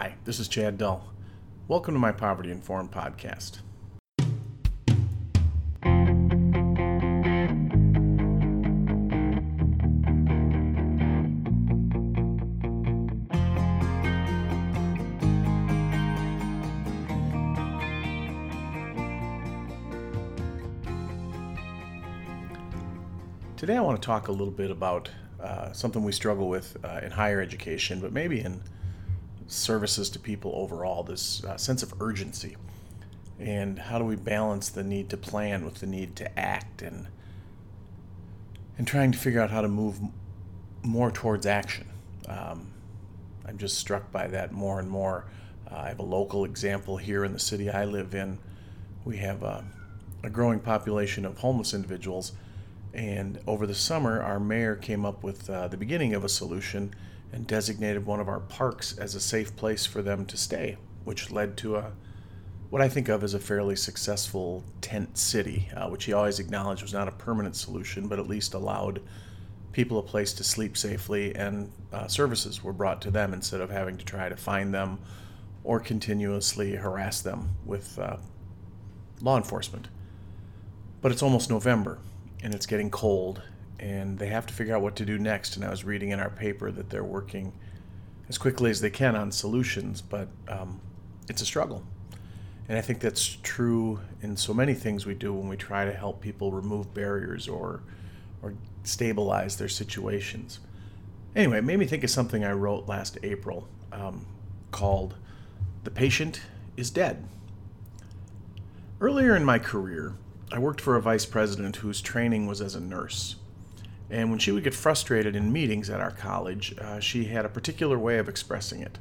Hi, this is Chad Dull. Welcome to my Poverty Informed podcast. Today, I want to talk a little bit about uh, something we struggle with uh, in higher education, but maybe in services to people overall this uh, sense of urgency. And how do we balance the need to plan with the need to act and and trying to figure out how to move more towards action. Um, I'm just struck by that more and more. Uh, I have a local example here in the city I live in. We have a, a growing population of homeless individuals and over the summer, our mayor came up with uh, the beginning of a solution and designated one of our parks as a safe place for them to stay, which led to a what I think of as a fairly successful tent city, uh, which he always acknowledged was not a permanent solution, but at least allowed people a place to sleep safely and uh, services were brought to them instead of having to try to find them or continuously harass them with uh, law enforcement. But it's almost November, and it's getting cold and they have to figure out what to do next. And I was reading in our paper that they're working as quickly as they can on solutions, but um, it's a struggle. And I think that's true in so many things we do when we try to help people remove barriers or or stabilize their situations. Anyway, it made me think of something I wrote last April um, called "The Patient Is Dead." Earlier in my career, I worked for a vice president whose training was as a nurse. And when she would get frustrated in meetings at our college, uh, she had a particular way of expressing it.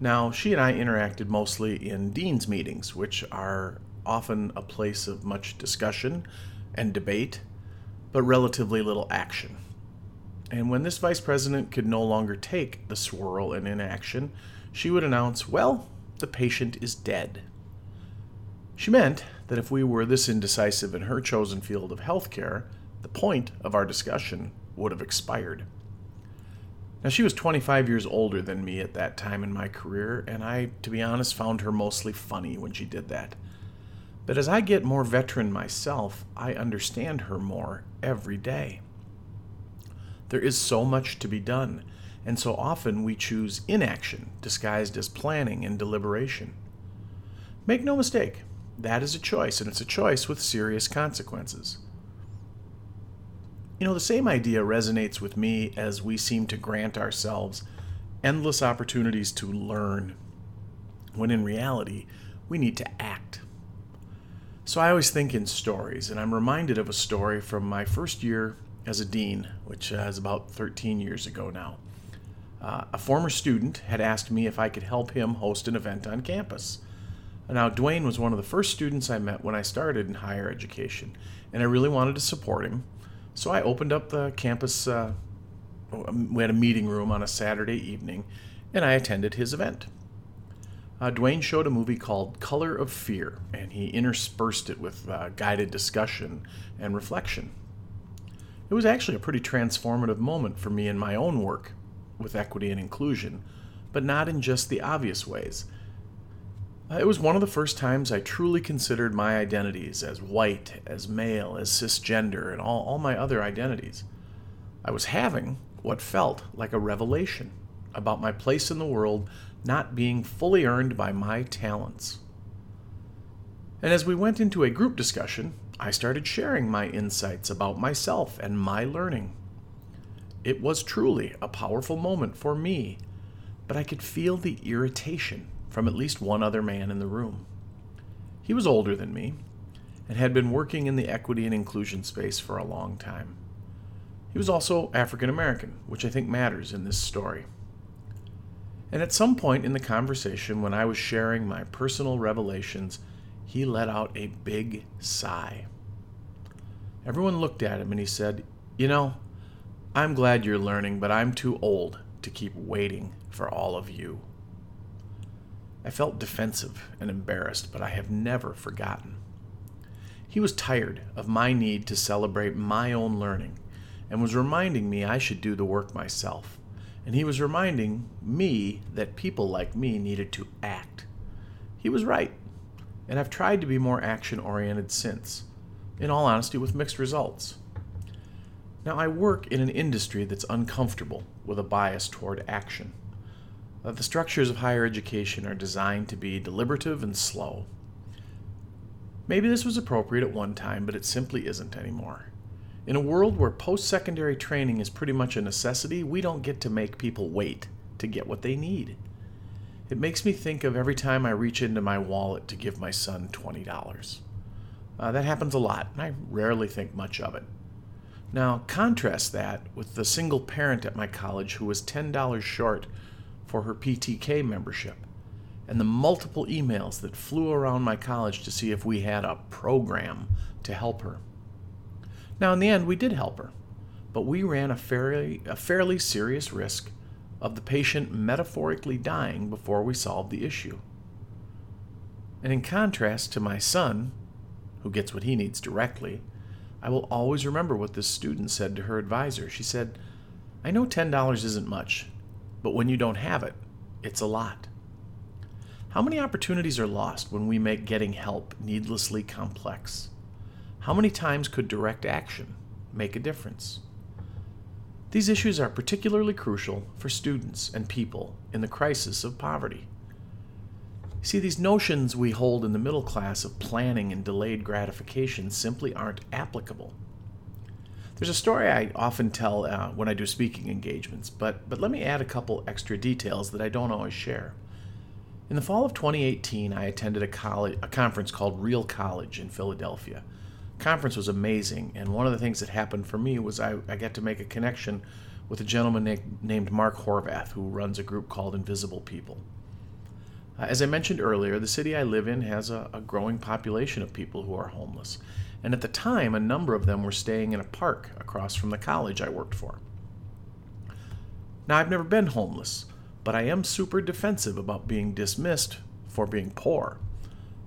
Now, she and I interacted mostly in dean's meetings, which are often a place of much discussion and debate, but relatively little action. And when this vice president could no longer take the swirl and inaction, she would announce, Well, the patient is dead. She meant that if we were this indecisive in her chosen field of healthcare, the point of our discussion would have expired. Now, she was 25 years older than me at that time in my career, and I, to be honest, found her mostly funny when she did that. But as I get more veteran myself, I understand her more every day. There is so much to be done, and so often we choose inaction disguised as planning and deliberation. Make no mistake, that is a choice, and it's a choice with serious consequences. You know, the same idea resonates with me as we seem to grant ourselves endless opportunities to learn, when in reality, we need to act. So I always think in stories, and I'm reminded of a story from my first year as a dean, which uh, is about 13 years ago now. Uh, a former student had asked me if I could help him host an event on campus. Now, Dwayne was one of the first students I met when I started in higher education, and I really wanted to support him. So I opened up the campus. Uh, we had a meeting room on a Saturday evening, and I attended his event. Uh, Dwayne showed a movie called Color of Fear, and he interspersed it with uh, guided discussion and reflection. It was actually a pretty transformative moment for me in my own work with equity and inclusion, but not in just the obvious ways. Uh, it was one of the first times I truly considered my identities as white, as male, as cisgender, and all, all my other identities. I was having what felt like a revelation about my place in the world not being fully earned by my talents. And as we went into a group discussion, I started sharing my insights about myself and my learning. It was truly a powerful moment for me, but I could feel the irritation from at least one other man in the room. He was older than me and had been working in the equity and inclusion space for a long time. He was also African American, which I think matters in this story. And at some point in the conversation, when I was sharing my personal revelations, he let out a big sigh. Everyone looked at him and he said, You know, I'm glad you're learning, but I'm too old to keep waiting for all of you. I felt defensive and embarrassed, but I have never forgotten. He was tired of my need to celebrate my own learning and was reminding me I should do the work myself, and he was reminding me that people like me needed to act. He was right, and I've tried to be more action oriented since, in all honesty, with mixed results. Now, I work in an industry that's uncomfortable with a bias toward action. Uh, the structures of higher education are designed to be deliberative and slow. Maybe this was appropriate at one time, but it simply isn't anymore. In a world where post secondary training is pretty much a necessity, we don't get to make people wait to get what they need. It makes me think of every time I reach into my wallet to give my son $20. Uh, that happens a lot, and I rarely think much of it. Now, contrast that with the single parent at my college who was $10 short for her PTK membership and the multiple emails that flew around my college to see if we had a program to help her. Now, in the end, we did help her, but we ran a fairly, a fairly serious risk of the patient metaphorically dying before we solved the issue. And in contrast to my son, who gets what he needs directly, I will always remember what this student said to her advisor. She said, I know $10 isn't much, but when you don't have it, it's a lot. How many opportunities are lost when we make getting help needlessly complex? How many times could direct action make a difference? These issues are particularly crucial for students and people in the crisis of poverty. See, these notions we hold in the middle class of planning and delayed gratification simply aren't applicable. There's a story I often tell uh, when I do speaking engagements, but, but let me add a couple extra details that I don't always share. In the fall of 2018, I attended a, college, a conference called Real College in Philadelphia. Conference was amazing, and one of the things that happened for me was I, I got to make a connection with a gentleman na- named Mark Horvath, who runs a group called Invisible People. Uh, as I mentioned earlier, the city I live in has a, a growing population of people who are homeless, and at the time, a number of them were staying in a park across from the college I worked for. Now, I've never been homeless, but I am super defensive about being dismissed for being poor.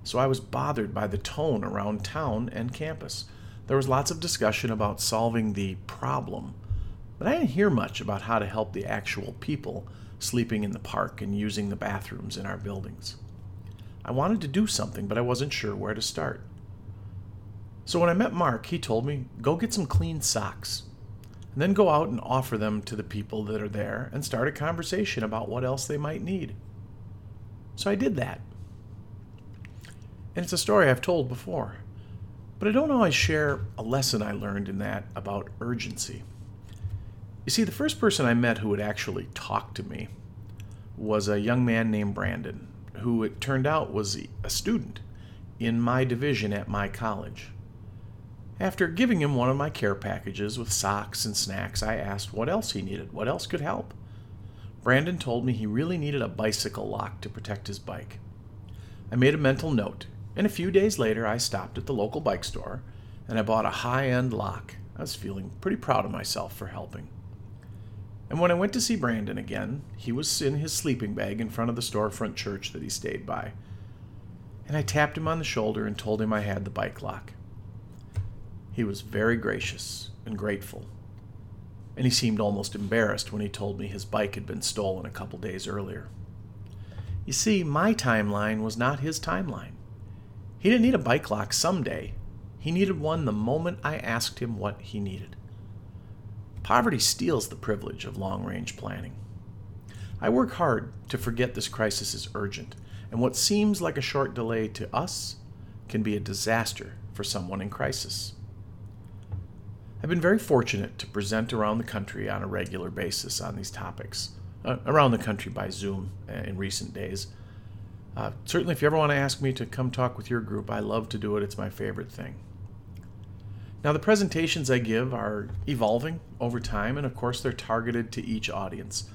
So I was bothered by the tone around town and campus. There was lots of discussion about solving the problem, but I didn't hear much about how to help the actual people sleeping in the park and using the bathrooms in our buildings. I wanted to do something, but I wasn't sure where to start. So when I met Mark, he told me, go get some clean socks, and then go out and offer them to the people that are there and start a conversation about what else they might need. So I did that. And it's a story I've told before, but I don't always share a lesson I learned in that about urgency. You see, the first person I met who would actually talk to me was a young man named Brandon, who it turned out was a student in my division at my college. After giving him one of my care packages with socks and snacks, I asked what else he needed, what else could help. Brandon told me he really needed a bicycle lock to protect his bike. I made a mental note, and a few days later I stopped at the local bike store and I bought a high end lock. I was feeling pretty proud of myself for helping. And when I went to see Brandon again, he was in his sleeping bag in front of the storefront church that he stayed by. And I tapped him on the shoulder and told him I had the bike lock. He was very gracious and grateful. And he seemed almost embarrassed when he told me his bike had been stolen a couple days earlier. You see, my timeline was not his timeline. He didn't need a bike lock someday. He needed one the moment I asked him what he needed. Poverty steals the privilege of long range planning. I work hard to forget this crisis is urgent, and what seems like a short delay to us can be a disaster for someone in crisis. I've been very fortunate to present around the country on a regular basis on these topics, uh, around the country by Zoom uh, in recent days. Uh, certainly, if you ever want to ask me to come talk with your group, I love to do it. It's my favorite thing. Now, the presentations I give are evolving over time, and of course, they're targeted to each audience.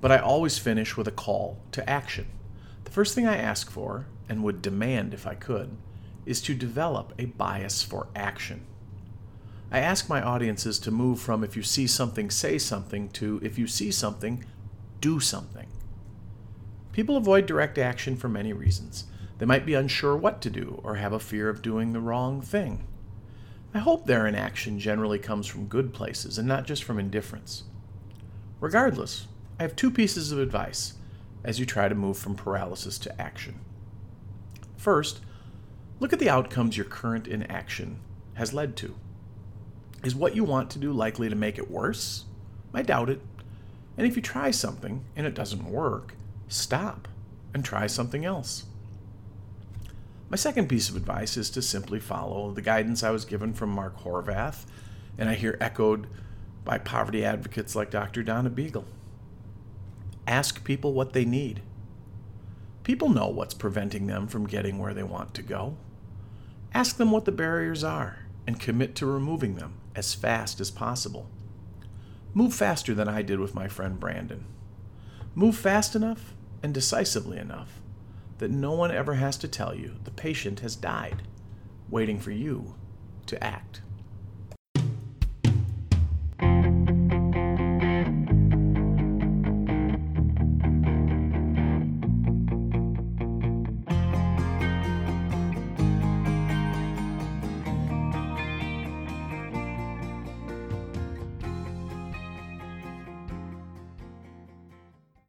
But I always finish with a call to action. The first thing I ask for, and would demand if I could, is to develop a bias for action. I ask my audiences to move from if you see something, say something, to if you see something, do something. People avoid direct action for many reasons. They might be unsure what to do or have a fear of doing the wrong thing. I hope their inaction generally comes from good places and not just from indifference. Regardless, I have two pieces of advice as you try to move from paralysis to action. First, look at the outcomes your current inaction has led to. Is what you want to do likely to make it worse? I doubt it. And if you try something and it doesn't work, stop and try something else. My second piece of advice is to simply follow the guidance I was given from Mark Horvath, and I hear echoed by poverty advocates like Dr. Donna Beegle. Ask people what they need. People know what's preventing them from getting where they want to go. Ask them what the barriers are and commit to removing them as fast as possible. Move faster than I did with my friend Brandon. Move fast enough and decisively enough that no one ever has to tell you the patient has died, waiting for you to act.